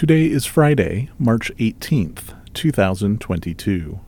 Today is Friday, March 18th, 2022.